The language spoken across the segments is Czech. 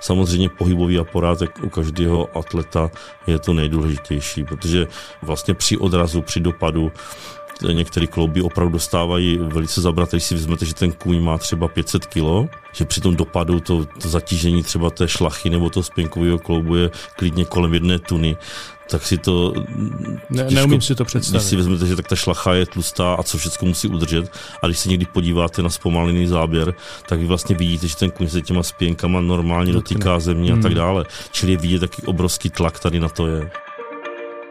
Samozřejmě pohybový aparát u každého atleta je to nejdůležitější, protože vlastně při odrazu, při dopadu některé klouby opravdu dostávají velice zabrat, když si vezmete, že ten kůň má třeba 500 kg, že při tom dopadu to, to zatížení třeba té šlachy nebo toho spinkového kloubu je klidně kolem jedné tuny, tak si to... Ne, těžko, neumím si to představit. Když si vezmete, že tak ta šlacha je tlustá a co všechno musí udržet a když se někdy podíváte na zpomalený záběr, tak vy vlastně vidíte, že ten kuň se těma spěnkama normálně dotýká země hmm. a tak dále. Čili je vidět, jaký obrovský tlak tady na to je.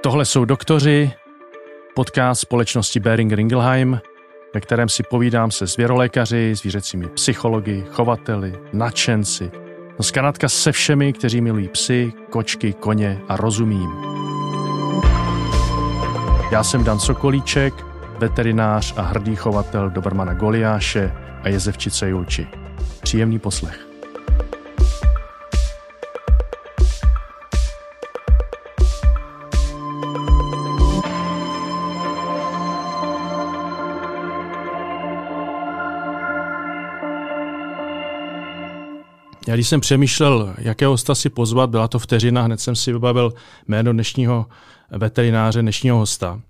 Tohle jsou doktoři, podcast společnosti Bering Ringelheim, ve kterém si povídám se zvěrolékaři, zvířecími psychologi, chovateli, nadšenci, no zkrátka se všemi, kteří milují psy, kočky, koně a rozumím. Já jsem Dan Sokolíček, veterinář a hrdý chovatel Dobrmana Goliáše a jezevčice Julči. Příjemný poslech. Já když jsem přemýšlel, jakého hosta si pozvat, byla to vteřina, hned jsem si vybavil jméno dnešního veterináře, dnešního hosta.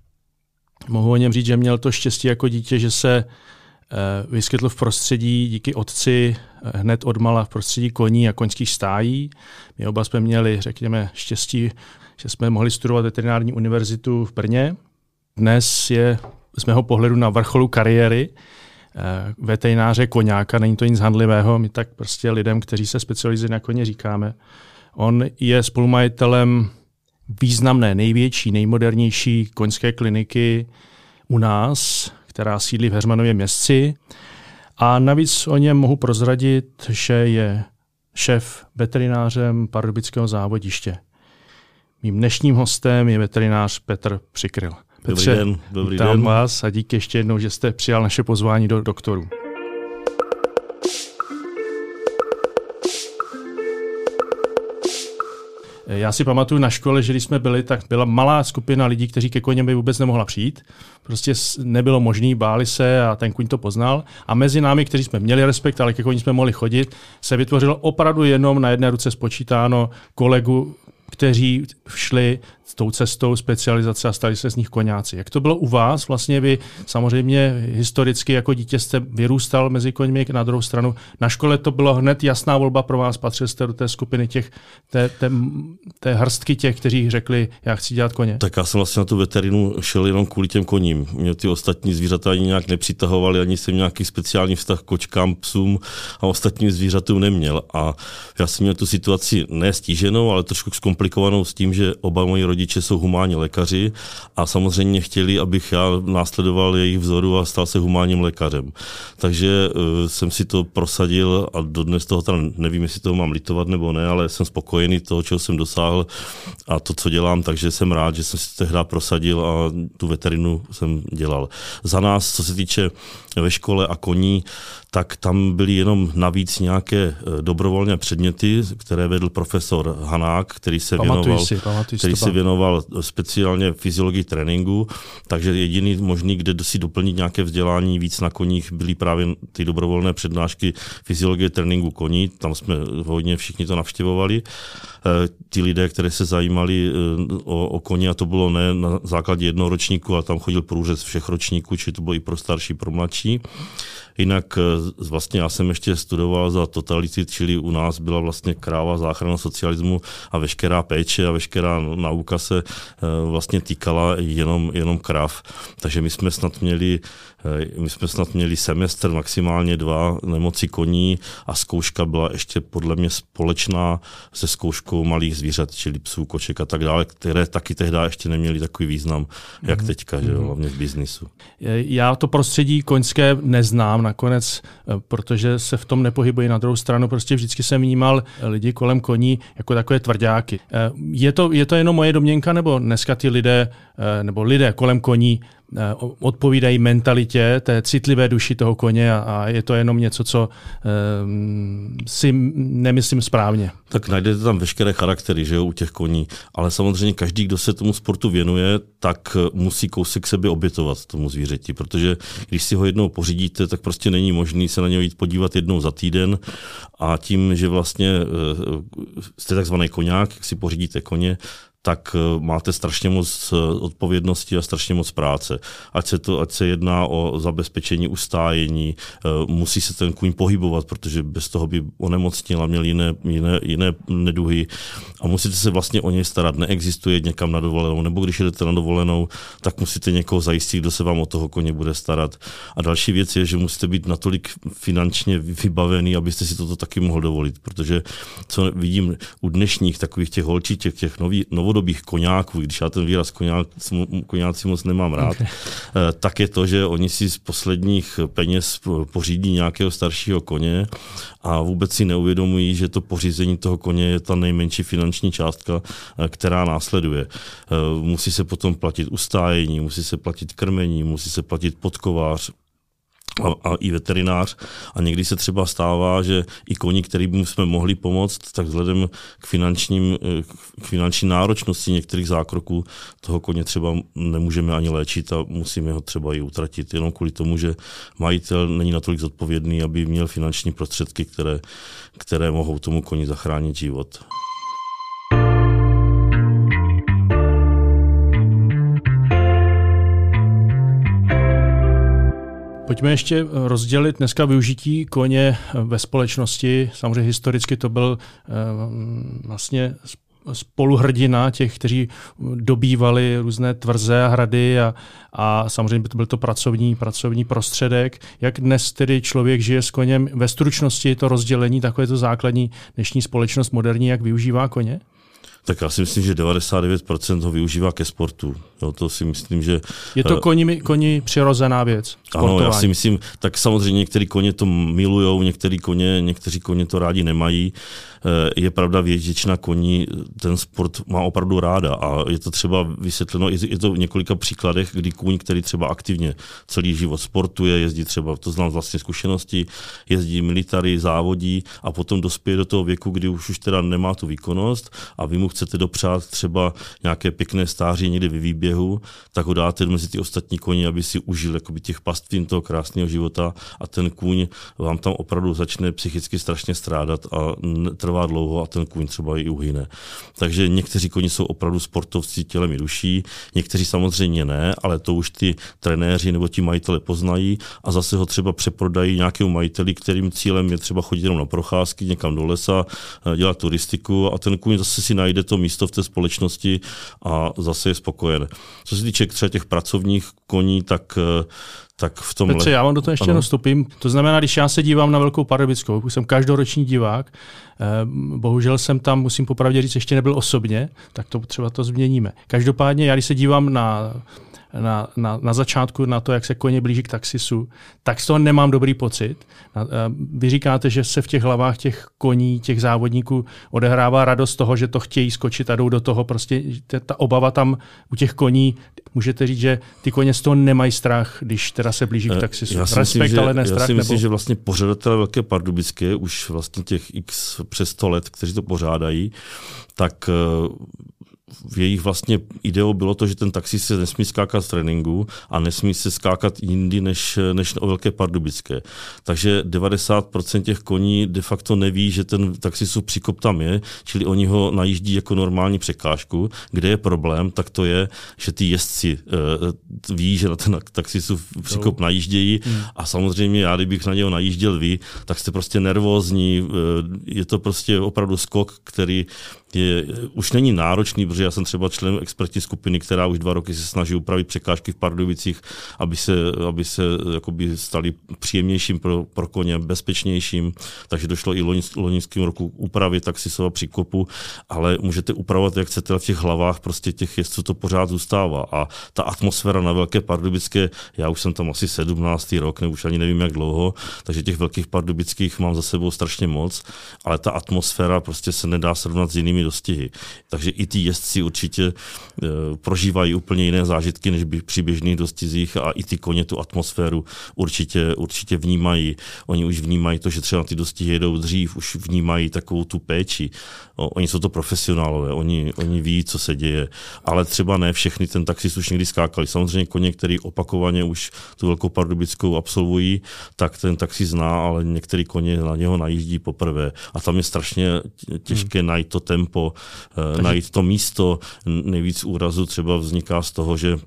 Mohu o něm říct, že měl to štěstí jako dítě, že se eh, vyskytl v prostředí díky otci eh, hned odmala v prostředí koní a koňských stájí. My oba jsme měli, řekněme, štěstí, že jsme mohli studovat veterinární univerzitu v Brně. Dnes je z mého pohledu na vrcholu kariéry veterináře koňáka, není to nic handlivého, my tak prostě lidem, kteří se specializují na koně, říkáme. On je spolumajitelem významné, největší, nejmodernější koňské kliniky u nás, která sídlí v Hermanově městci. A navíc o něm mohu prozradit, že je šéf veterinářem pardubického závodiště. Mým dnešním hostem je veterinář Petr Přikryl. Petře, dobrý den, dobrý den. vás a díky ještě jednou, že jste přijal naše pozvání do doktoru. Já si pamatuju na škole, že když jsme byli, tak byla malá skupina lidí, kteří ke koněm by vůbec nemohla přijít. Prostě nebylo možné, báli se a ten kuň to poznal. A mezi námi, kteří jsme měli respekt, ale ke koni jsme mohli chodit, se vytvořilo opravdu jenom na jedné ruce spočítáno kolegu, kteří šli tou cestou specializace a stali se z nich koňáci. Jak to bylo u vás? Vlastně vy samozřejmě historicky jako dítě jste vyrůstal mezi koňmi, na druhou stranu na škole to bylo hned jasná volba pro vás, patřil jste do té skupiny těch, té, té, té hrstky těch, kteří řekli, já chci dělat koně. Tak já jsem vlastně na tu veterinu šel jenom kvůli těm koním. Mě ty ostatní zvířata ani nějak nepřitahovaly, ani jsem nějaký speciální vztah kočkám, psům a ostatním zvířatům neměl. A já jsem měl tu situaci nestíženou, ale trošku zkomplikovanou s tím, že oba moji rodiče rodiče jsou humánní lékaři a samozřejmě chtěli, abych já následoval jejich vzoru a stal se humánním lékařem. Takže uh, jsem si to prosadil a dodnes toho teda nevím, jestli toho mám litovat nebo ne, ale jsem spokojený toho, čeho jsem dosáhl a to, co dělám, takže jsem rád, že jsem si to tehdy prosadil a tu veterinu jsem dělal. Za nás, co se týče ve škole a koní, tak tam byly jenom navíc nějaké eh, dobrovolné předměty, které vedl profesor Hanák, který se pamatuji věnoval, si, který se věnoval speciálně fyziologii tréninku, takže jediný možný, kde si doplnit nějaké vzdělání víc na koních, byly právě ty dobrovolné přednášky fyziologie tréninku koní, tam jsme hodně všichni to navštěvovali. Eh, ty lidé, které se zajímali eh, o, o koně, a to bylo ne na základě jednoho ročníku, a tam chodil průřez všech ročníků, či to bylo i pro starší, pro mladší. Jinak eh, vlastně já jsem ještě studoval za totality, čili u nás byla vlastně kráva záchrana socialismu a veškerá péče a veškerá nauka se vlastně týkala jenom, jenom krav. Takže my jsme snad měli my jsme snad měli semestr, maximálně dva nemoci koní a zkouška byla ještě podle mě společná se zkouškou malých zvířat, čili psů, koček a tak dále, které taky tehdy ještě neměly takový význam, jak mm. teďka, že jo, mhm. hlavně v biznisu. Já to prostředí koňské neznám nakonec, eh, protože se v tom nepohybuji. Na druhou stranu prostě vždycky jsem vnímal lidi kolem koní jako takové tvrdáky. Eh, je to, je to jenom moje domněnka, nebo dneska ty lidé, eh, nebo lidé kolem koní Eh, odpovídají mentalitě, té citlivé duši toho koně a, a je to jenom něco, co um, si nemyslím správně. Tak najdete tam veškeré charaktery že jo, u těch koní, ale samozřejmě každý, kdo se tomu sportu věnuje, tak musí kousek sebe obětovat tomu zvířeti, protože když si ho jednou pořídíte, tak prostě není možný se na něj jít podívat jednou za týden. A tím, že vlastně eh, jste takzvaný koňák, si pořídíte koně, tak eh, máte strašně moc eh, odpovědnosti a strašně moc práce. Ať se, to, ať se jedná o zabezpečení ustájení, eh, musí se ten kůň pohybovat, protože bez toho by onemocnil a měl jiné, jiné, jiné neduhy a musíte se vlastně o něj starat. Neexistuje někam na dovolenou, nebo když jdete na dovolenou, tak musíte někoho zajistit, kdo se vám o toho koně bude starat. A další věc je, že musíte být natolik finančně vybavený, abyste si toto taky mohl dovolit, protože co vidím u dnešních takových těch holčíček, těch nových novodobých koňáků, když já ten výraz koňák, koňáci moc nemám rád, okay. Eh, tak je to, že oni si z posledních peněz pořídí nějakého staršího koně a vůbec si neuvědomují, že to pořízení toho koně je ta nejmenší finanční částka, eh, která následuje. Eh, musí se potom platit ustájení, musí se platit krmení, musí se platit podkovář, a, a i veterinář. A někdy se třeba stává, že i koni, kterým jsme mohli pomoct, tak vzhledem k, finančním, k finanční náročnosti některých zákroků toho koně třeba nemůžeme ani léčit a musíme ho třeba i utratit, jenom kvůli tomu, že majitel není natolik zodpovědný, aby měl finanční prostředky, které, které mohou tomu koni zachránit život. Pojďme ještě rozdělit dneska využití koně ve společnosti. Samozřejmě historicky to byl eh, vlastně spoluhrdina těch, kteří dobývali různé tvrze a hrady a, a samozřejmě byl to pracovní, pracovní prostředek. Jak dnes tedy člověk žije s koněm? Ve stručnosti to rozdělení, takové to základní dnešní společnost moderní, jak využívá koně? tak já si myslím, že 99% ho využívá ke sportu. Jo, to si myslím, že... Je to koni, koni přirozená věc? Ano, já si myslím, tak samozřejmě některý koně to milujou, některý koně, někteří koně to rádi nemají. Eh, je pravda, většina koní ten sport má opravdu ráda a je to třeba vysvětleno, je to v několika příkladech, kdy kůň, který třeba aktivně celý život sportuje, jezdí třeba, to znám vlastně zkušenosti, jezdí military, závodí a potom dospěje do toho věku, kdy už, už teda nemá tu výkonnost a vy mu chcete dopřát třeba nějaké pěkné stáří někde ve výběhu, tak ho dáte mezi ty ostatní koně, aby si užil jakoby těch pastvin toho krásného života a ten kůň vám tam opravdu začne psychicky strašně strádat a trvá dlouho a ten kůň třeba i uhyne. Takže někteří koni jsou opravdu sportovci tělem i duší, někteří samozřejmě ne, ale to už ty trenéři nebo ti majitele poznají a zase ho třeba přeprodají nějakému majiteli, kterým cílem je třeba chodit jenom na procházky někam do lesa, eh, dělat turistiku a ten kůň zase si najde to místo v té společnosti a zase je spokojen. Co se týče třeba těch pracovních koní, tak eh, tak v tom. Petře, já vám do toho ještě ano. stupím. To znamená, když já se dívám na Velkou Pardubickou, jsem každoroční divák, eh, bohužel jsem tam, musím popravdě říct, ještě nebyl osobně, tak to třeba to změníme. Každopádně, já když se dívám na na, na, na začátku na to, jak se koně blíží k taxisu, tak z toho nemám dobrý pocit. Eh, vy říkáte, že se v těch hlavách těch koní, těch závodníků odehrává radost toho, že to chtějí skočit a jdou do toho. Prostě ta obava tam u těch koní, můžete říct, že ty koně z toho nemají strach, když teda se blíží k eh, taxisu. Já si Respekt, myslím, ale ne strach, já si myslím, nebo... že vlastně pořadatelé Velké Pardubické, už vlastně těch x přes 100 let, kteří to pořádají, tak eh, v jejich vlastně ideou bylo to, že ten taxi se nesmí skákat z tréninku a nesmí se skákat jindy než, než o Velké Pardubické. Takže 90% těch koní de facto neví, že ten taxisu příkop tam je, čili oni ho najíždí jako normální překážku. Kde je problém, tak to je, že ty jezdci uh, ví, že na ten taxisu příkop najíždějí hmm. a samozřejmě já, kdybych na něho najížděl vy, tak jste prostě nervózní, uh, je to prostě opravdu skok, který je, už není náročný, protože já jsem třeba člen expertní skupiny, která už dva roky se snaží upravit překážky v Pardubicích, aby se, aby se jakoby stali příjemnějším pro, pro koně, bezpečnějším. Takže došlo i loň, loňským roku úpravy taxisova příkopu, ale můžete upravovat, jak chcete, v těch hlavách prostě těch jezdců to pořád zůstává. A ta atmosféra na Velké Pardubické, já už jsem tam asi 17. rok, nebo už ani nevím, jak dlouho, takže těch velkých pardubických mám za sebou strašně moc, ale ta atmosféra prostě se nedá srovnat s jinými těmi dostihy. Takže i ty jezdci určitě e, prožívají úplně jiné zážitky, než by při běžných dostizích a i ty koně tu atmosféru určitě, určitě vnímají. Oni už vnímají to, že třeba ty dostihy jedou dřív, už vnímají takovou tu péči. Oni jsou to profesionálové, oni, oni ví, co se děje, ale třeba ne všechny ten taxis už někdy skákali. Samozřejmě koně, který opakovaně už tu velkou pardubickou absolvují, tak ten taxi zná, ale některý koně na něho najíždí poprvé. A tam je strašně těžké hmm. najít to tempo, eh, Takže... najít to místo. Nejvíc úrazu třeba vzniká z toho, že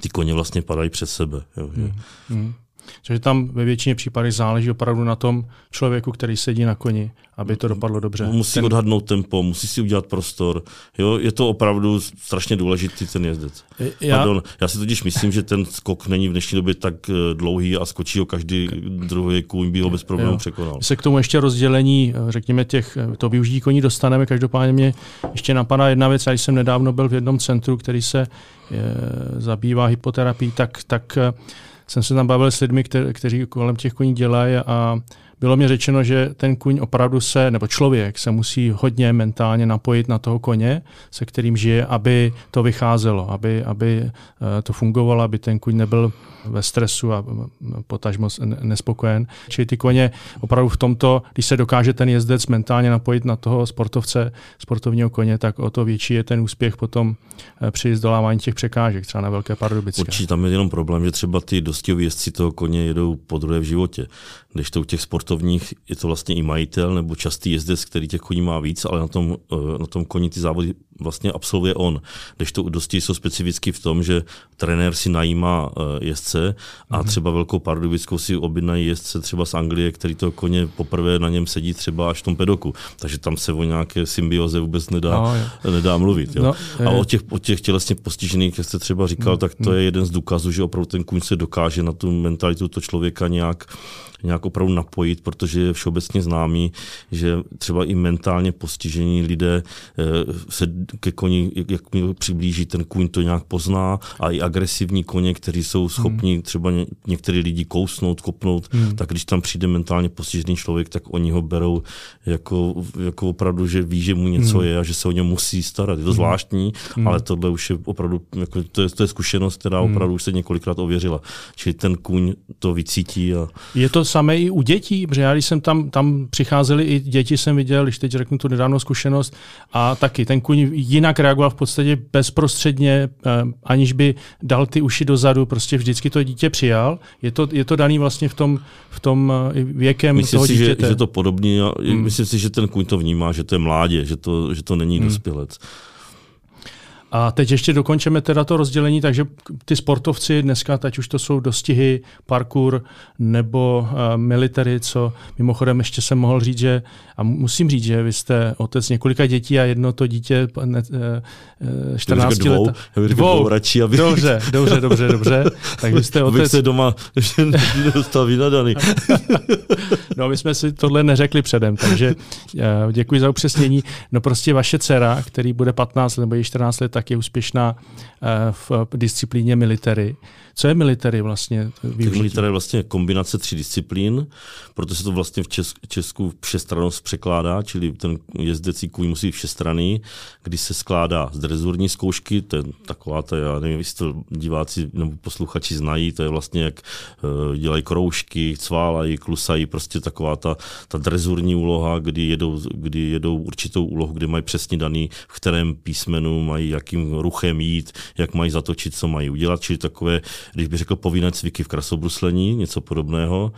ty koně vlastně padají přes sebe. Jo, že? Hmm. Hmm. Takže tam ve většině případech záleží opravdu na tom člověku, který sedí na koni, aby to dopadlo dobře. Musí ten... odhadnout tempo, musí si udělat prostor. Jo, je to opravdu strašně důležitý ten jezdec. Já... Pardon, já si totiž myslím, že ten skok není v dnešní době tak eh, dlouhý a skočí ho každý druhý kůň, by ho bez problémů jo. překonal. Se k tomu ještě rozdělení, eh, řekněme, těch, eh, to využití koní dostaneme. Každopádně mě ještě napadá jedna věc. Já jsem nedávno byl v jednom centru, který se je, zabývá hypoterapií, tak, tak jsem se tam bavil s lidmi, kte- kteří kolem těch koní dělají a bylo mi řečeno, že ten kuň opravdu se, nebo člověk se musí hodně mentálně napojit na toho koně, se kterým žije, aby to vycházelo, aby, aby eh, to fungovalo, aby ten kuň nebyl ve stresu a potažmo nespokojen. Čili ty koně opravdu v tomto, když se dokáže ten jezdec mentálně napojit na toho sportovce, sportovního koně, tak o to větší je ten úspěch potom eh, při zdolávání těch překážek, třeba na Velké Pardubické. Určitě tam je jenom problém, že třeba ty dostihoví jezdci toho koně jedou po druhé v životě. Když to u těch sportovních je to vlastně i majitel nebo častý jezdec, který těch koní má víc, ale na tom, eh, na tom koni ty závody vlastně absolvuje on. Když to dosti jsou specificky v tom, že trenér si najímá eh, jezdce a mhm. třeba velkou pardubickou si objednají jezdce třeba z Anglie, který to koně poprvé na něm sedí třeba až v tom pedoku. Takže tam se o nějaké symbioze vůbec nedá, no, nedá mluvit. Jo. No, a o těch, o těch tělesně postižených, jak jste třeba říkal, mm, tak to mm. je jeden z důkazů, že opravdu ten kůň se dokáže na tu mentalitu toho člověka nějak nějak opravdu napojit, protože je všeobecně známý, že třeba i mentálně postižení lidé eh, se ke koni, jak mi přiblíží, ten kůň to nějak pozná a i agresivní koně, kteří jsou schopni hmm. třeba ně, některý lidi kousnout, kopnout, hmm. tak když tam přijde mentálně postižený člověk, tak oni ho berou jako, jako opravdu, že ví, že mu něco hmm. je a že se o ně musí starat. Je to hmm. zvláštní, hmm. ale tohle už je opravdu, jako, to, je, to je zkušenost, která hmm. opravdu už se několikrát ověřila. Čili ten kůň to vycítí. A... Je to samé i u dětí, protože já když jsem tam, tam přicházeli i děti, jsem viděl, když teď řeknu tu nedávnou zkušenost, a taky ten kuň jinak reagoval v podstatě bezprostředně, eh, aniž by dal ty uši dozadu, prostě vždycky to dítě přijal. Je to, je to daný vlastně v tom, v tom eh, věkem myslím toho si, dítěte. Že, že to podobný, hmm. myslím si, že ten kuň to vnímá, že to je mládě, že to, že to není hmm. dospělec. A teď ještě dokončeme teda to rozdělení, takže ty sportovci dneska, teď už to jsou dostihy, parkour nebo uh, military, co mimochodem ještě jsem mohl říct, že, a musím říct, že vy jste otec několika dětí a jedno to dítě ne, uh, 14 dvou, let. Dvou, dvou radši, aby... Dobře, dobře, dobře, dobře. Tak vy jste otec... se doma dostal vynadaný. no my jsme si tohle neřekli předem, takže uh, děkuji za upřesnění. No prostě vaše dcera, který bude 15 nebo 14 let, tak je úspěšná eh, v disciplíně military. Co je military vlastně? Využití? military je vlastně kombinace tří disciplín, proto se to vlastně v Česku, všestranost překládá, čili ten jezdecí kůň musí všestraný, kdy se skládá z drezurní zkoušky, to je taková, to já nevím, jestli to diváci nebo posluchači znají, to je vlastně jak uh, dělají kroužky, cválají, klusají, prostě taková ta, ta drezurní úloha, kdy jedou, kdy jedou určitou úlohu, kde mají přesně daný, v kterém písmenu mají, jakým ruchem jít, jak mají zatočit, co mají udělat, čili takové když bych řekl povinné cviky v krasobruslení, něco podobného.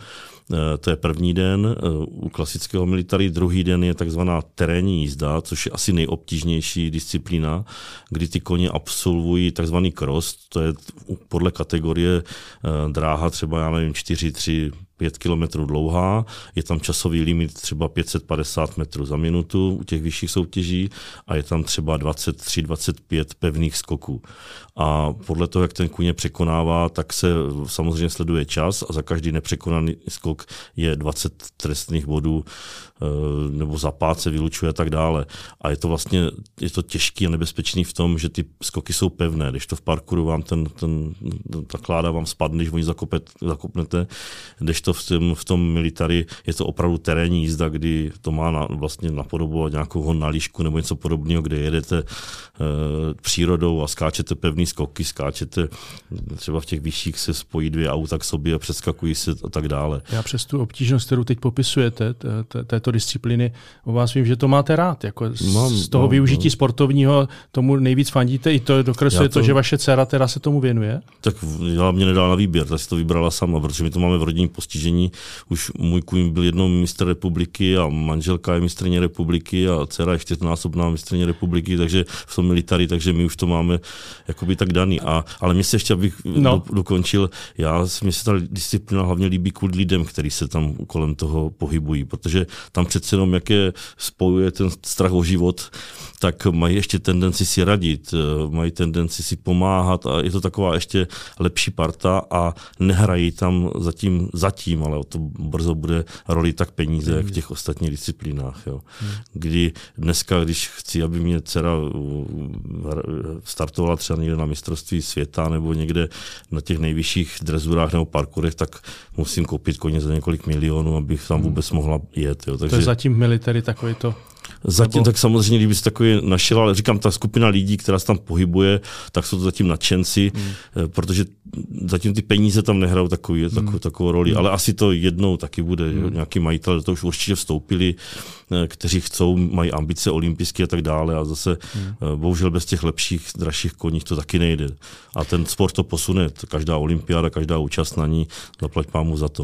Eh, to je první den eh, u klasického military. Druhý den je takzvaná terénní jízda, což je asi nejobtížnější disciplína, kdy ty koně absolvují takzvaný cross, to je podle kategorie eh, dráha třeba, já nevím, 4, 3, 5 km dlouhá, je tam časový limit třeba 550 metrů za minutu u těch vyšších soutěží a je tam třeba 23-25 pevných skoků. A podle toho, jak ten kuně překonává, tak se samozřejmě sleduje čas a za každý nepřekonaný skok je 20 trestných bodů, eh, nebo zapát se vylučuje a tak dále. A je to vlastně je to těžký a nebezpečný v tom, že ty skoky jsou pevné. Když to v parkouru vám ten, ten, ta kláda vám spadne, když oni zakopet, zakopnete, když to v tom, v tom military je to opravdu terénní jízda, kdy to má na, vlastně napodobovat nějakou hon na líšku nebo něco podobného, kde jedete e, přírodou a skáčete pevný skoky, skáčete třeba v těch vyšších se spojí dvě auta k sobě a přeskakují se a tak dále. Já přes tu obtížnost, kterou teď popisujete, této disciplíny, o vás vím, že to máte rád. Jako z toho využití sportovního tomu nejvíc fandíte. I to dokresluje to, to, že vaše dcera teda se tomu věnuje? Tak já mě nedala na výběr, tak si to vybrala sama, protože my to máme v rodinním postižení. Už můj kůň byl jednou mistr republiky a manželka je mistrně republiky a dcera je čtyřnásobná mistrně republiky, takže v tom military, takže my už to máme jakoby tak daný. A, ale mě se ještě, abych no. do, dokončil, já mi se ta disciplína hlavně líbí kvůli lidem, kteří se tam kolem toho pohybují, protože tam přece jenom, jak je spojuje ten strach o život, tak mají ještě tendenci si radit, eh, mají tendenci si pomáhat a je to taková ještě lepší parta a nehrají tam zatím, zatím ale o to brzo bude roli tak peníze, jak v těch ostatních disciplínách. Jo. Kdy dneska, když chci, aby mě dcera eh, startovala třeba někde na mistrovství světa nebo někde na těch nejvyšších drezurách nebo parkourech, tak musím koupit koně za několik milionů, abych tam vůbec mohla jet. Jo. Takže... To je zatím military takový to Zatím Nebo... tak samozřejmě, kdyby se takový našel, ale říkám, ta skupina lidí, která se tam pohybuje, tak jsou to zatím nadšenci, hmm. Eh, protože zatím ty peníze tam nehrajou takový, hmm. takovou, takovou roli, hmm. ale asi to jednou taky bude. Hmm. Nějaký majitel to už určitě vstoupili, eh, kteří chcou, mají ambice olympijské a tak dále a zase hmm. Eh, bohužel bez těch lepších, dražších koních to taky nejde. A ten sport to posune, každá olympiáda, každá účast na ní, zaplať pámu za to.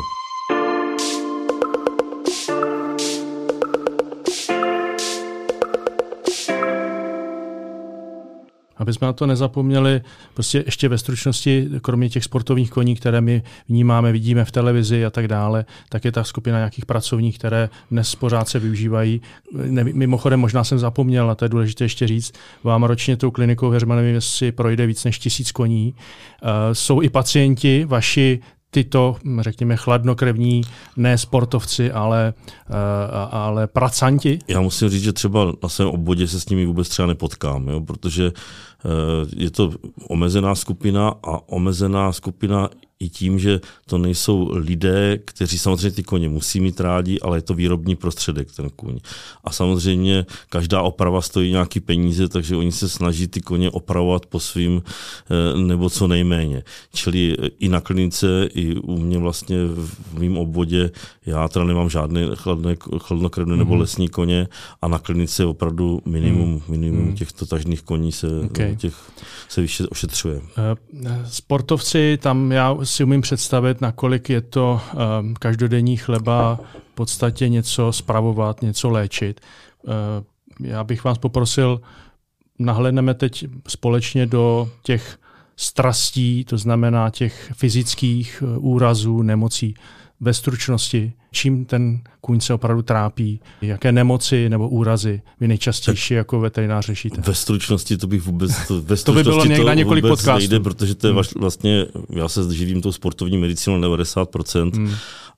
Aby jsme na to nezapomněli, prostě ještě ve stručnosti, kromě těch sportovních koní, které my vnímáme, vidíme v televizi a tak dále, tak je ta skupina nějakých pracovních, které dnes pořád se využívají. Ne, mimochodem, možná jsem zapomněl, a to je důležité ještě říct, vám ročně tou klinikou Heřmanovým si projde víc než tisíc koní. Uh, jsou i pacienti, vaši tyto, řekněme, chladnokrevní, ne sportovci, ale, uh, ale pracanti? Já musím říct, že třeba na svém obvodě se s nimi vůbec třeba nepotkám, jo, protože uh, je to omezená skupina a omezená skupina i tím, že to nejsou lidé, kteří samozřejmě ty koně musí mít rádi, ale je to výrobní prostředek, ten kůň. A samozřejmě každá oprava stojí nějaký peníze, takže oni se snaží ty koně opravovat po svým eh, nebo co nejméně. Čili eh, i na klinice, i u mě vlastně v mém obvodě, já teda nemám žádné chladné, chladnokrevné nebo mhm. lesní koně a na klinice opravdu minimum, mhm. minimum mm. těchto tažných koní se, okay. těch, se vyše ošetřuje. Eh, sportovci, tam já si umím představit, nakolik je to um, každodenní chleba v podstatě něco spravovat, něco léčit. Uh, já bych vás poprosil, nahledneme teď společně do těch strastí, to znamená těch fyzických eh, úrazů, nemocí ve stručnosti, čím ten kůň se opravdu trápí, jaké nemoci nebo úrazy vy nejčastější tak jako veterinář řešíte? Ve stručnosti to bych vůbec... To, ve to by bylo někde na několik podcastů. Nejde, protože to je hmm. vlastně, já se živím tou sportovní medicínou 90%, hmm.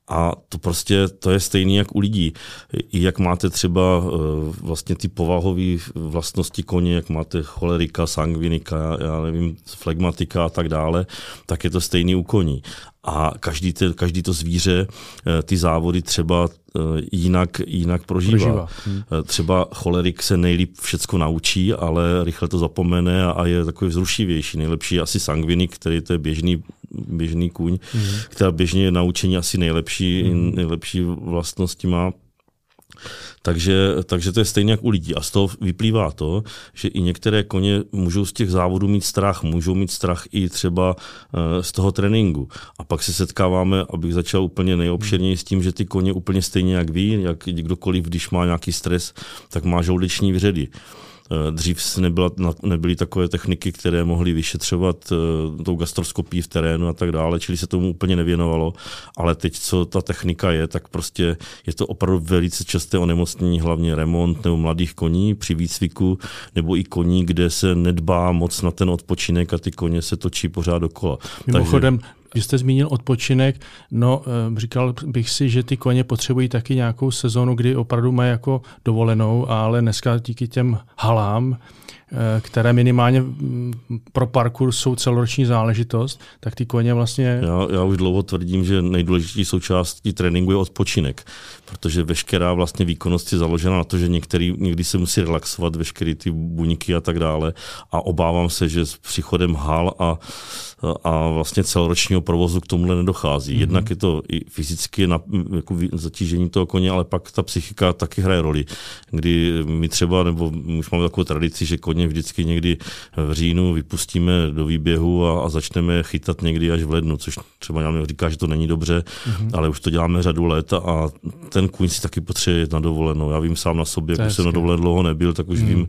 A to prostě, to je stejný jak u lidí. I jak máte třeba eh, vlastně ty povahové vlastnosti koně, jak máte cholerika, sangvinika, já nevím, flegmatika a tak dále, tak je to stejný u koní a každý, te, každý to zvíře eh, ty závody třeba eh, jinak, jinak prožívá. prožívá. Hmm. Eh, třeba cholerik se nejlíp všecko naučí, ale rychle to zapomene a je takový vzrušivější. Nejlepší je asi sangvinik, který to je běžný, běžný kůň, hmm. která běžně naučení asi nejlepší, hmm. nejlepší vlastnosti má takže, takže to je stejně jak u lidí. A z toho vyplývá to, že i některé koně můžou z těch závodů mít strach, můžou mít strach i třeba eh, z toho tréninku. A pak se setkáváme, abych začal úplně nejobširněji s tím, že ty koně úplně stejně jak ví, jak kdokoliv, když má nějaký stres, tak má žloudeční vředy. Eh, dřív nebyla, nebyly takové techniky, které mohly vyšetřovat eh, tou gastroskopii v terénu a tak dále, čili se tomu úplně nevěnovalo. Ale teď, co ta technika je, tak prostě je to opravdu velice časté onemocnění, hlavně remont nebo mladých koní při výcviku, nebo i koní, kde se nedbá moc na ten odpočinek a ty koně se točí pořád dokola. Mimochodem, Vy jste zmínil odpočinek, no říkal bych si, že ty koně potřebují taky nějakou sezonu, kdy opravdu mají jako dovolenou, ale dneska díky těm halám Eh, které minimálně mm, pro parkour jsou celoroční záležitost, tak ty koně vlastně... Já, já už dlouho tvrdím, že nejdůležitější součástí tréninku je odpočinek, protože veškerá vlastně výkonnost je založena na to, že některý, někdy se musí relaxovat veškeré ty buňky a tak dále a obávám se, že s příchodem hal a, a vlastně celoročního provozu k tomuhle nedochází. Mm-hmm. Jednak je to i fyzicky na, jako zatížení toho koně, ale pak ta psychika taky hraje roli, kdy my třeba, nebo už máme takovou tradici, že koně hodně vždycky někdy v říjnu vypustíme do výběhu a, a začneme chytat někdy až v lednu, což třeba nám říká, že to není dobře, mm-hmm. ale už to děláme řadu let a ten kůň si taky potřebuje jít na dovolenou. Já vím sám na sobě, když jsem na dovolené dlouho nebyl, tak už mm. vím,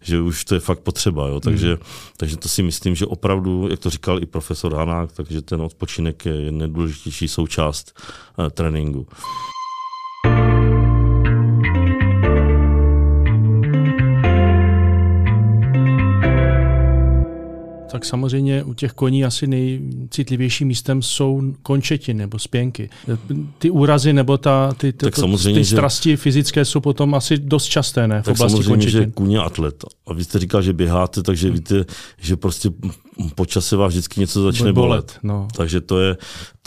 že už to je fakt potřeba. Jo. Takže, mm. takže to si myslím, že opravdu, jak to říkal i profesor Hanák, takže ten odpočinek je nejdůležitější součást uh, tréninku. Tak samozřejmě u těch koní asi nejcitlivějším místem jsou končetiny nebo spěnky. Ty úrazy nebo ta, ty, ty, tak to, ty strasti že... fyzické jsou potom asi dost časté, ne? V tak oblasti samozřejmě, končetin. že kůň je atlet. A vy jste říkal, že běháte, takže hmm. víte, že prostě po čase vás vždycky něco začne bolet. bolet. No. Takže to je,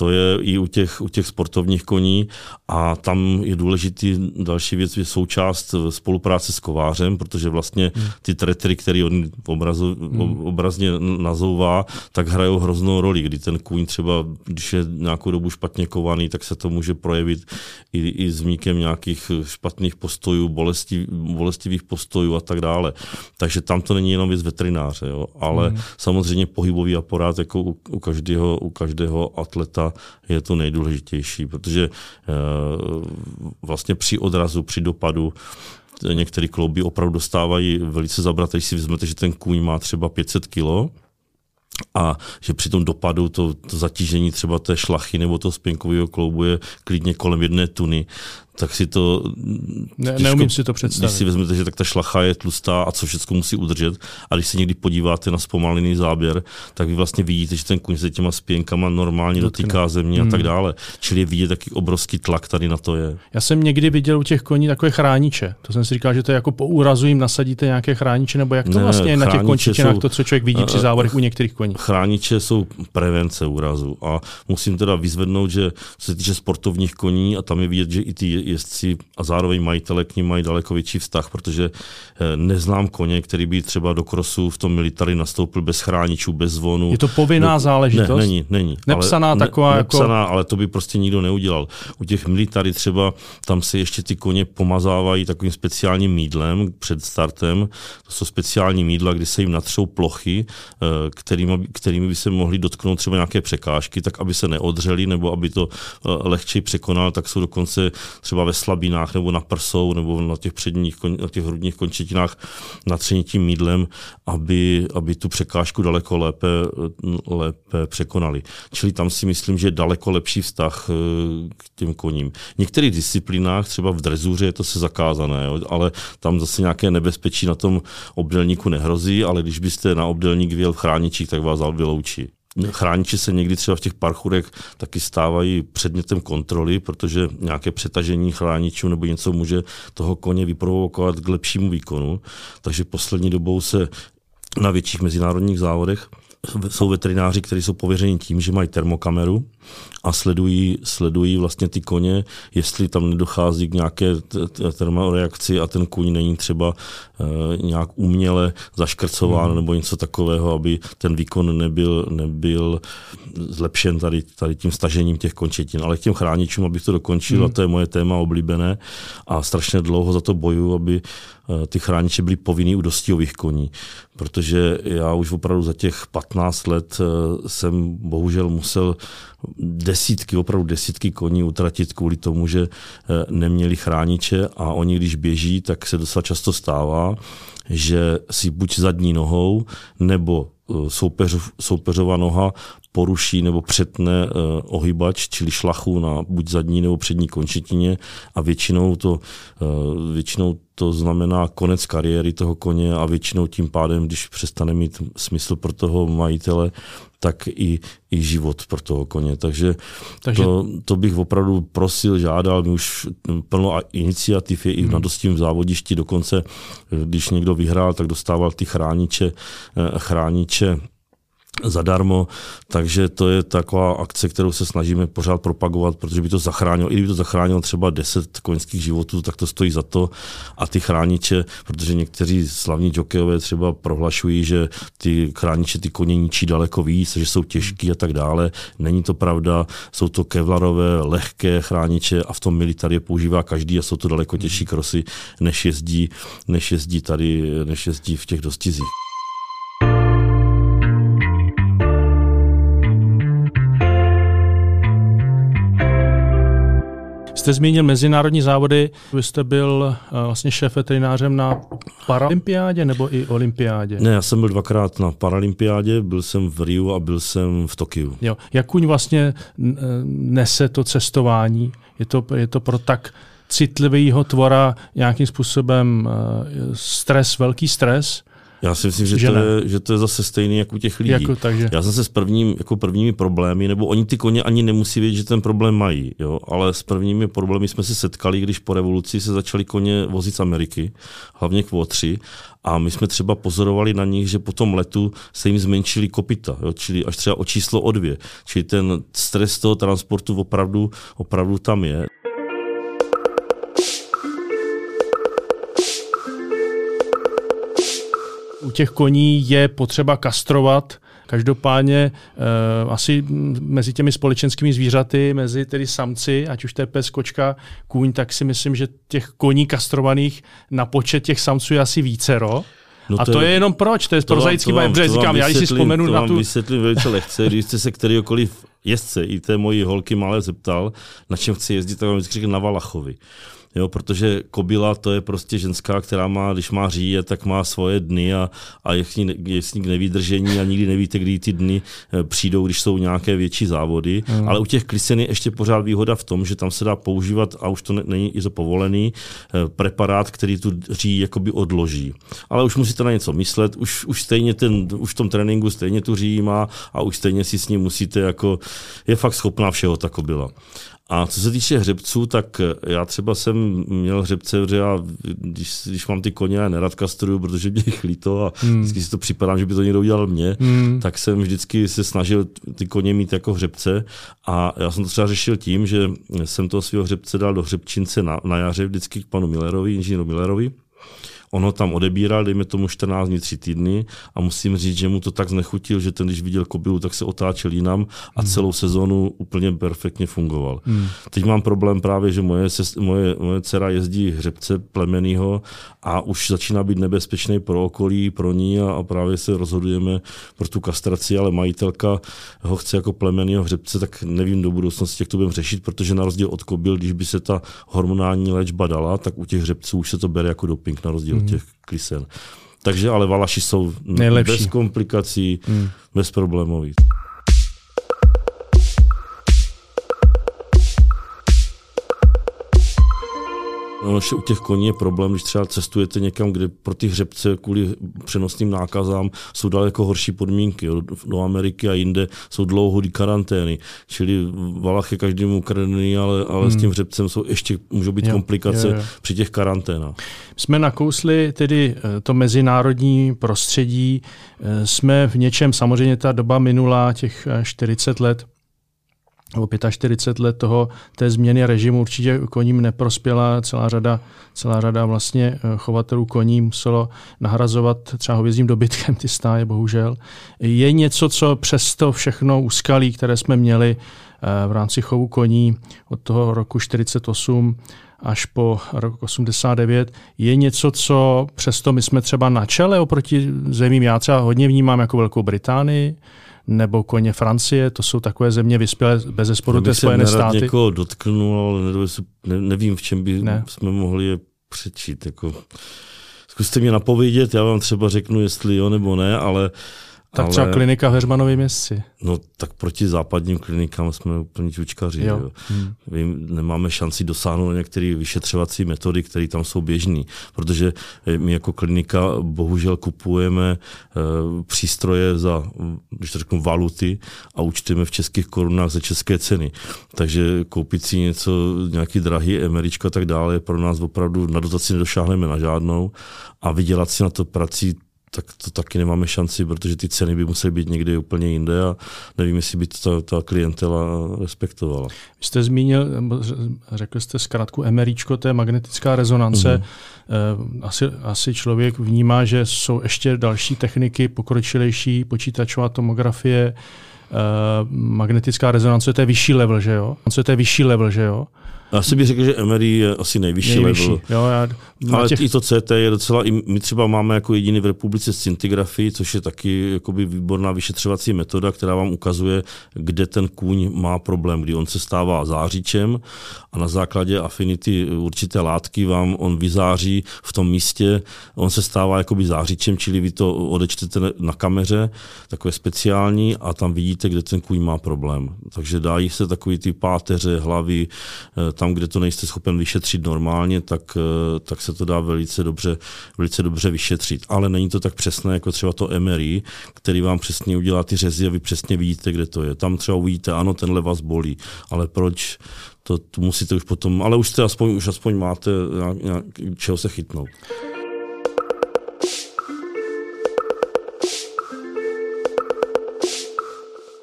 to je i u těch, u těch sportovních koní a tam je důležitý další věc, je součást spolupráce s kovářem, protože vlastně hmm. ty tretry, který on obrazu, hmm. obrazně nazouvá, tak hrajou hroznou roli, kdy ten kůň třeba, když je nějakou dobu špatně kovaný, tak se to může projevit i, i zmíkem nějakých špatných postojů, bolestiv, bolestivých postojů a tak dále. Takže tam to není jenom věc veterináře, jo, ale hmm. samozřejmě pohybový aparát jako u, u, každého, u každého atleta je to nejdůležitější, protože e, vlastně při odrazu, při dopadu některé klouby opravdu dostávají velice zabrat, když si vezmete, že ten kůň má třeba 500 kilo, a že při tom dopadu to, to zatížení třeba té šlachy nebo toho spěnkového kloubu je klidně kolem jedné tuny, tak si to... Ne, těžko, neumím si to představit. Když si vezmete, že tak ta šlacha je tlustá a co všechno musí udržet, a když se někdy podíváte na zpomalený záběr, tak vy vlastně vidíte, že ten kuň se těma spěnkama normálně Dotkne. dotýká země hmm. a tak hmm. dále. Čili je vidět, jaký obrovský tlak tady na to je. Já jsem někdy viděl u těch koní takové chrániče. To jsem si říkal, že to je jako po úrazu jim nasadíte nějaké chrániče, nebo jak to ne, vlastně je na těch končetinách, to, co člověk vidí při závodech u některých koní. Chrániče jsou prevence úrazu a musím teda vyzvednout, že co se týče sportovních koní a tam je vidět, že i ty jezdci a zároveň majitele k ním mají daleko větší vztah, protože eh, neznám koně, který by třeba do krosu v tom military nastoupil bez chráničů, bez zvonu. Je to povinná do, záležitost? Ne, není, není. Nepsaná ale, taková ne, jako... Nepsaná, ale to by prostě nikdo neudělal. U těch military třeba tam se ještě ty koně pomazávají takovým speciálním mídlem před startem. To jsou speciální mídla, kdy se jim natřou plochy, eh, kterými, kterými by se mohly dotknout třeba nějaké překážky, tak aby se neodřeli nebo aby to eh, lehčej překonal, tak jsou dokonce třeba ve slabinách nebo na prsou nebo na těch předních, na těch hrudních končetinách natření tím mídlem, aby, aby tu překážku daleko lépe, lépe překonali. Čili tam si myslím, že je daleko lepší vztah eh, k těm koním. V některých disciplínách, třeba v drezuře je to se zakázané, jo, ale tam zase nějaké nebezpečí na tom obdelníku nehrozí, ale když byste na obdelník vyjel v chráničích, tak vás vyloučí. Chrániči se někdy třeba v těch parkourech taky stávají předmětem kontroly, protože nějaké přetažení chráničů nebo něco může toho koně vyprovokovat k lepšímu výkonu. Takže poslední dobou se na větších mezinárodních závodech jsou veterináři, kteří jsou pověřeni tím, že mají termokameru a sledují, sledují vlastně ty koně, jestli tam nedochází k nějaké termoreakci a ten kůň není třeba e, nějak uměle zaškrcován hmm. nebo něco takového, aby ten výkon nebyl, nebyl zlepšen tady, tady tím stažením těch končetin. Ale k těm chráničům, abych to dokončil, hmm. a to je moje téma oblíbené a strašně dlouho za to boju, aby Eh, ty chrániče byly povinný u dostihových koní, protože já už opravdu za těch 15 let eh, jsem bohužel musel desítky, opravdu desítky koní utratit kvůli tomu, že eh, neměli chrániče a oni, když běží, tak se docela často stává, že si buď zadní nohou nebo soupeř, soupeřova noha poruší nebo přetne uh, ohybač, čili šlachu na buď zadní nebo přední končetině a většinou to, uh, většinou to znamená konec kariéry toho koně a většinou tím pádem, když přestane mít smysl pro toho majitele, tak i, i život pro toho koně. Takže, Takže... To, to bych opravdu prosil, žádal, my už plno iniciativ je hmm. i na dostím závodišti, dokonce když někdo vyhrál, tak dostával ty chrániče, eh, chrániče zadarmo, takže to je taková akce, kterou se snažíme pořád propagovat, protože by to zachránilo, i kdyby to zachránilo třeba 10 koňských životů, tak to stojí za to a ty chrániče, protože někteří slavní jokejové třeba prohlašují, že ty chrániče ty koně ničí daleko víc, že jsou těžký a tak dále. Není to pravda, jsou to kevlarové, lehké chrániče a v tom military používá každý a jsou to daleko těžší krosy, než jezdí, než jezdí tady, než jezdí v těch dostizích. Jste zmínil mezinárodní závody, vy jste byl uh, vlastně šéf veterinářem na paralympiádě nebo i olympiádě? Ne, já jsem byl dvakrát na paralympiádě, byl jsem v Riu a byl jsem v Tokiu. Jo. Jak kuň vlastně eh, nese to cestování? Je to, je to pro tak citlivého tvora nějakým způsobem uh, stres, velký stres? Já si myslím, že, že, to, je, že to je zase stejný jako u těch lidí. Jako, takže. Já jsem se s prvním, jako prvními problémy, nebo oni ty koně ani nemusí vědět, že ten problém mají, jo? ale s prvními problémy jsme se setkali, když po revoluci se začaly koně vozit z Ameriky, hlavně kvotři, a my jsme třeba pozorovali na nich, že po tom letu se jim zmenšily kopita, jo? čili až třeba o číslo o dvě. Čili ten stres toho transportu opravdu, opravdu tam je. U těch koní je potřeba kastrovat. Každopádně uh, asi mezi těmi společenskými zvířaty, mezi tedy samci, ať už to je pes, kočka, kůň, tak si myslím, že těch koní kastrovaných na počet těch samců je asi vícero. No a to, je, je jenom proč, to je prozaický bajem, protože říkám, já když si vzpomenu to na tu... vysvětlím velice lehce, když jste se kterýkoliv jezdce, i té mojí holky malé zeptal, na čem chci jezdit, tak vám vždycky řekl na Valachovi jo, protože kobila to je prostě ženská, která má, když má říje, tak má svoje dny a, a je, je s ní k nevydržení a nikdy nevíte, kdy ty dny eh, přijdou, když jsou nějaké větší závody. Mm. Ale u těch klisen je ještě pořád výhoda v tom, že tam se dá používat, a už to ne, není i povolený, eh, preparát, který tu ří jakoby odloží. Ale už musíte na něco myslet, už, už stejně ten, už v tom tréninku stejně tu ří má a už stejně si s ním musíte jako, je fakt schopná všeho ta kobila. A co se týče hřebců, tak já třeba jsem měl hřebce, že já, když, když mám ty koně, já nerad kastruju, protože mě jich líto a hmm. vždycky si to připadám, že by to někdo udělal mě, hmm. tak jsem vždycky se snažil ty koně mít jako hřebce a já jsem to třeba řešil tím, že jsem toho svého hřebce dal do hřebčince na, na jaře vždycky k panu Millerovi, inženýru Millerovi On ho tam odebíral, dejme tomu 14 dní, 3 týdny a musím říct, že mu to tak znechutil, že ten, když viděl kobilu, tak se otáčel jinam a hmm. celou sezonu úplně perfektně fungoval. Hmm. Teď mám problém právě, že moje, moje, moje dcera jezdí hřebce plemenýho a už začíná být nebezpečný pro okolí, pro ní a, a právě se rozhodujeme pro tu kastraci, ale majitelka ho chce jako plemenýho hřebce, tak nevím do budoucnosti, jak to budeme řešit, protože na rozdíl od kobil, když by se ta hormonální léčba dala, tak u těch hřebců už se to bere jako doping na rozdíl mm. těch klisen. Takže ale Valaši jsou Nejlepší. bez komplikací, mm. bezproblémový. No, ještě u těch koní je problém, když třeba cestujete někam, kde pro ty hřebce kvůli přenosným nákazám jsou daleko horší podmínky. Jo. Do Ameriky a jinde jsou dlouhodý karantény. Čili Valach je každému ukradený, ale, ale hmm. s tím hřebcem jsou ještě, můžou být jo, komplikace jo, jo. při těch karanténách. Jsme nakousli tedy eh, to mezinárodní prostředí. Eh, jsme v něčem, samozřejmě ta doba minula, těch 40 eh, let, nebo 45 let toho, té změny režimu určitě koním neprospěla. Celá řada, celá řada vlastně eh, chovatelů koní muselo nahrazovat třeba hovězím dobytkem ty stáje, bohužel. Je něco, co přes to všechno úskalí, které jsme měli eh, v rámci chovu koní od toho roku 48 až po rok 89, je něco, co přesto my jsme třeba na čele oproti zemím, já třeba hodně vnímám jako Velkou Británii, nebo koně Francie, to jsou takové země vyspělé bez zesporu ty Spojené státy. Já někoho dotknul, ale ne, nevím, v čem by ne. jsme mohli je přečít. Jako, zkuste mě napovědět, já vám třeba řeknu, jestli jo nebo ne, ale Tak ale, třeba klinika v Hermanově městci. No tak proti západním klinikám jsme úplně čučkaři. Jo. Jo. Hmm. Vím, nemáme šanci dosáhnout některé vyšetřovací metody, které tam jsou běžné, protože my jako klinika bohužel kupujeme uh, přístroje za, když to řeknu, valuty a účtujeme v českých korunách za české ceny. Takže koupit si něco, nějaký drahý emeričko a tak dále, pro nás opravdu na dotaci nedošáhneme na žádnou a vydělat si na to prací tak to taky nemáme šanci, protože ty ceny by musely být někde úplně jinde a nevím, jestli by to ta, ta klientela respektovala. Vy jste zmínil, řekl jste zkrátku MRIčko, to je magnetická rezonance. Mm-hmm. Asi, asi člověk vnímá, že jsou ještě další techniky, pokročilejší, počítačová tomografie, eh, magnetická rezonance, to je vyšší level, že jo? To je vyšší level, že jo? Já si bych řekl, že MRI je asi nejvyšší, nejvyšší. level. Jo, já, Ale těch... i to CT je docela, i my třeba máme jako jediný v republice scintigrafii, což je taky jakoby výborná vyšetřovací metoda, která vám ukazuje, kde ten kůň má problém, kdy on se stává zářičem a na základě afinity určité látky vám on vyzáří v tom místě, on se stává jakoby zářičem, čili vy to odečtete na kameře, takové speciální a tam vidíte, kde ten kůň má problém. Takže dají se takový ty páteře, hlavy, tam, kde to nejste schopen vyšetřit normálně, tak, eh, tak se to dá velice dobře, velice dobře vyšetřit. Ale není to tak přesné jako třeba to MRI, který vám přesně udělá ty řezy a vy přesně vidíte, kde to je. Tam třeba uvidíte, ano, tenhle vás bolí, ale proč, to, to musíte už potom, ale už jste aspoň, už aspoň máte nějak, nějak, čeho se chytnout.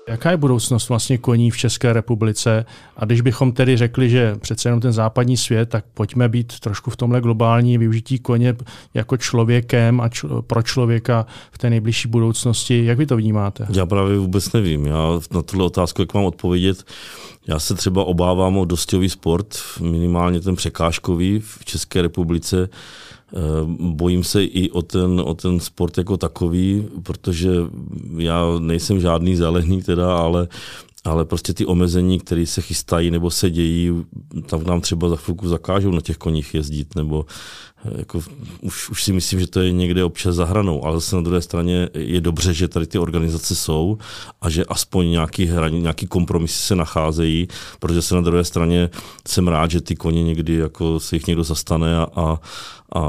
Jaká je budoucnost vlastně koní v České republice? A když bychom tedy řekli, že přece jenom ten západní svět, tak pojďme být trošku v tomhle globální využití koně jako člověkem a čl- pro člověka v té nejbližší budoucnosti. Jak vy to vnímáte? Já právě vůbec nevím. Já na tuhle otázku, jak mám odpovědět, já se třeba obávám o dostový sport, minimálně ten překážkový v České republice. Eh, bojím se i o ten, o ten sport jako takový, protože já nejsem žádný zelený teda, ale ale prostě ty omezení, které se chystají nebo se dějí, tam nám třeba za chvilku zakážou na těch koních jezdit, nebo jako, už, už si myslím, že to je někde občas za hranou, ale zase na druhé straně je dobře, že tady ty organizace jsou a že aspoň nějaký, hraní, nějaký kompromisy se nacházejí, protože se na druhé straně jsem rád, že ty koně někdy jako se jich někdo zastane a, a a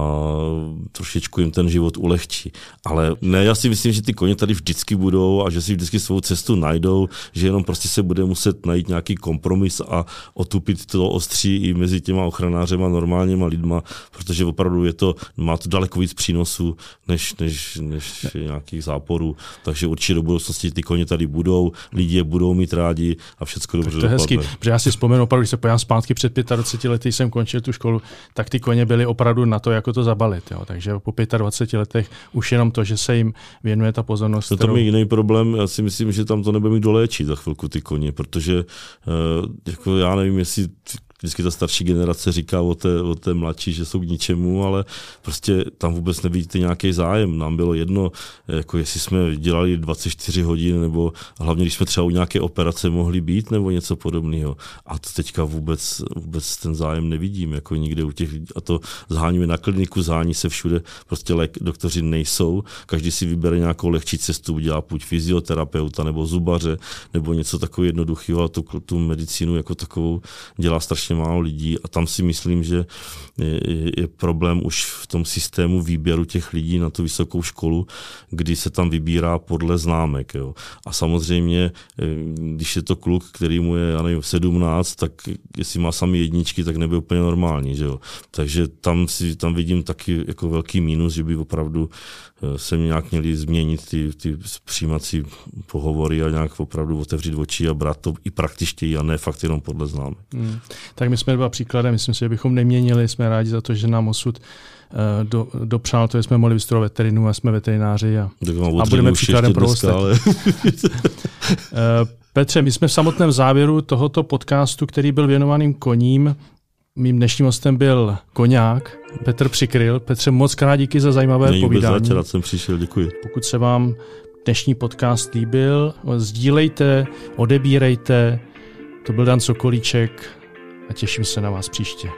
trošičku jim ten život ulehčí. Ale ne, já si myslím, že ty koně tady vždycky budou a že si vždycky svou cestu najdou, že jenom prostě se bude muset najít nějaký kompromis a otupit to ostří i mezi těma ochranářema, normálníma lidma, protože opravdu je to, má to daleko víc přínosů než, než, než nějakých záporů. Takže určitě do budoucnosti ty koně tady budou, lidi je budou mít rádi a všechno dobře To je hezký, protože já si vzpomenu, opravdu, když se pojám zpátky před 25 lety jsem končil tu školu, tak ty koně byly opravdu na to, to, jako to zabalit. Jo. Takže po 25 letech už jenom to, že se jim věnuje ta pozornost. To kterou... je jiný problém. Já si myslím, že tam to nebude mít doléčit za chvilku ty koně, protože uh, jako já nevím, jestli vždycky ta starší generace říká o té, o té mladší, že jsou k ničemu, ale prostě tam vůbec nevidíte nějaký zájem. Nám bylo jedno, jako jestli jsme dělali 24 hodin, nebo hlavně, když jsme třeba u nějaké operace mohli být, nebo něco podobného. A to teďka vůbec, vůbec ten zájem nevidím, jako nikde u těch, a to zháníme na kliniku, zhání se všude, prostě lék, doktoři nejsou, každý si vybere nějakou lehčí cestu, udělá půjď fyzioterapeuta nebo zubaře, nebo něco takového jednoduchého, a tu, tu medicínu jako takovou dělá strašně strašně málo lidí a tam si myslím, že je, je problém už v tom systému výběru těch lidí na tu vysokou školu, kdy se tam vybírá podle známek. Jo. A samozřejmě, eh, když je to kluk, který mu je, já nevím, 17, tak jestli má sami jedničky, tak nebude úplně normální. Že jo. Takže tam, si, tam vidím taky jako velký mínus, že by opravdu se nějak měli změnit ty, ty přijímací pohovory a nějak opravdu otevřít oči a brát to i praktičtěji a ne fakt jenom podle známek. Hmm tak my jsme dva příkladem. Myslím si, že bychom neměnili. Jsme rádi za to, že nám osud uh, do, dopřál to, že jsme mohli vystudovat veterinu a jsme veterináři a, a budeme příkladem pro ostatní. Ale... Eh, Petře, my jsme v samotném závěru tohoto podcastu, který byl věnovaným koním. Mým dnešním hostem byl koňák Petr Přikryl. Petře, moc krát díky za zajímavé Není povídání. rád jsem přišel, děkuji. Pokud se vám dnešní podcast líbil, sdílejte, odebírejte. To byl Dan Sokolíček a těším se na vás příště.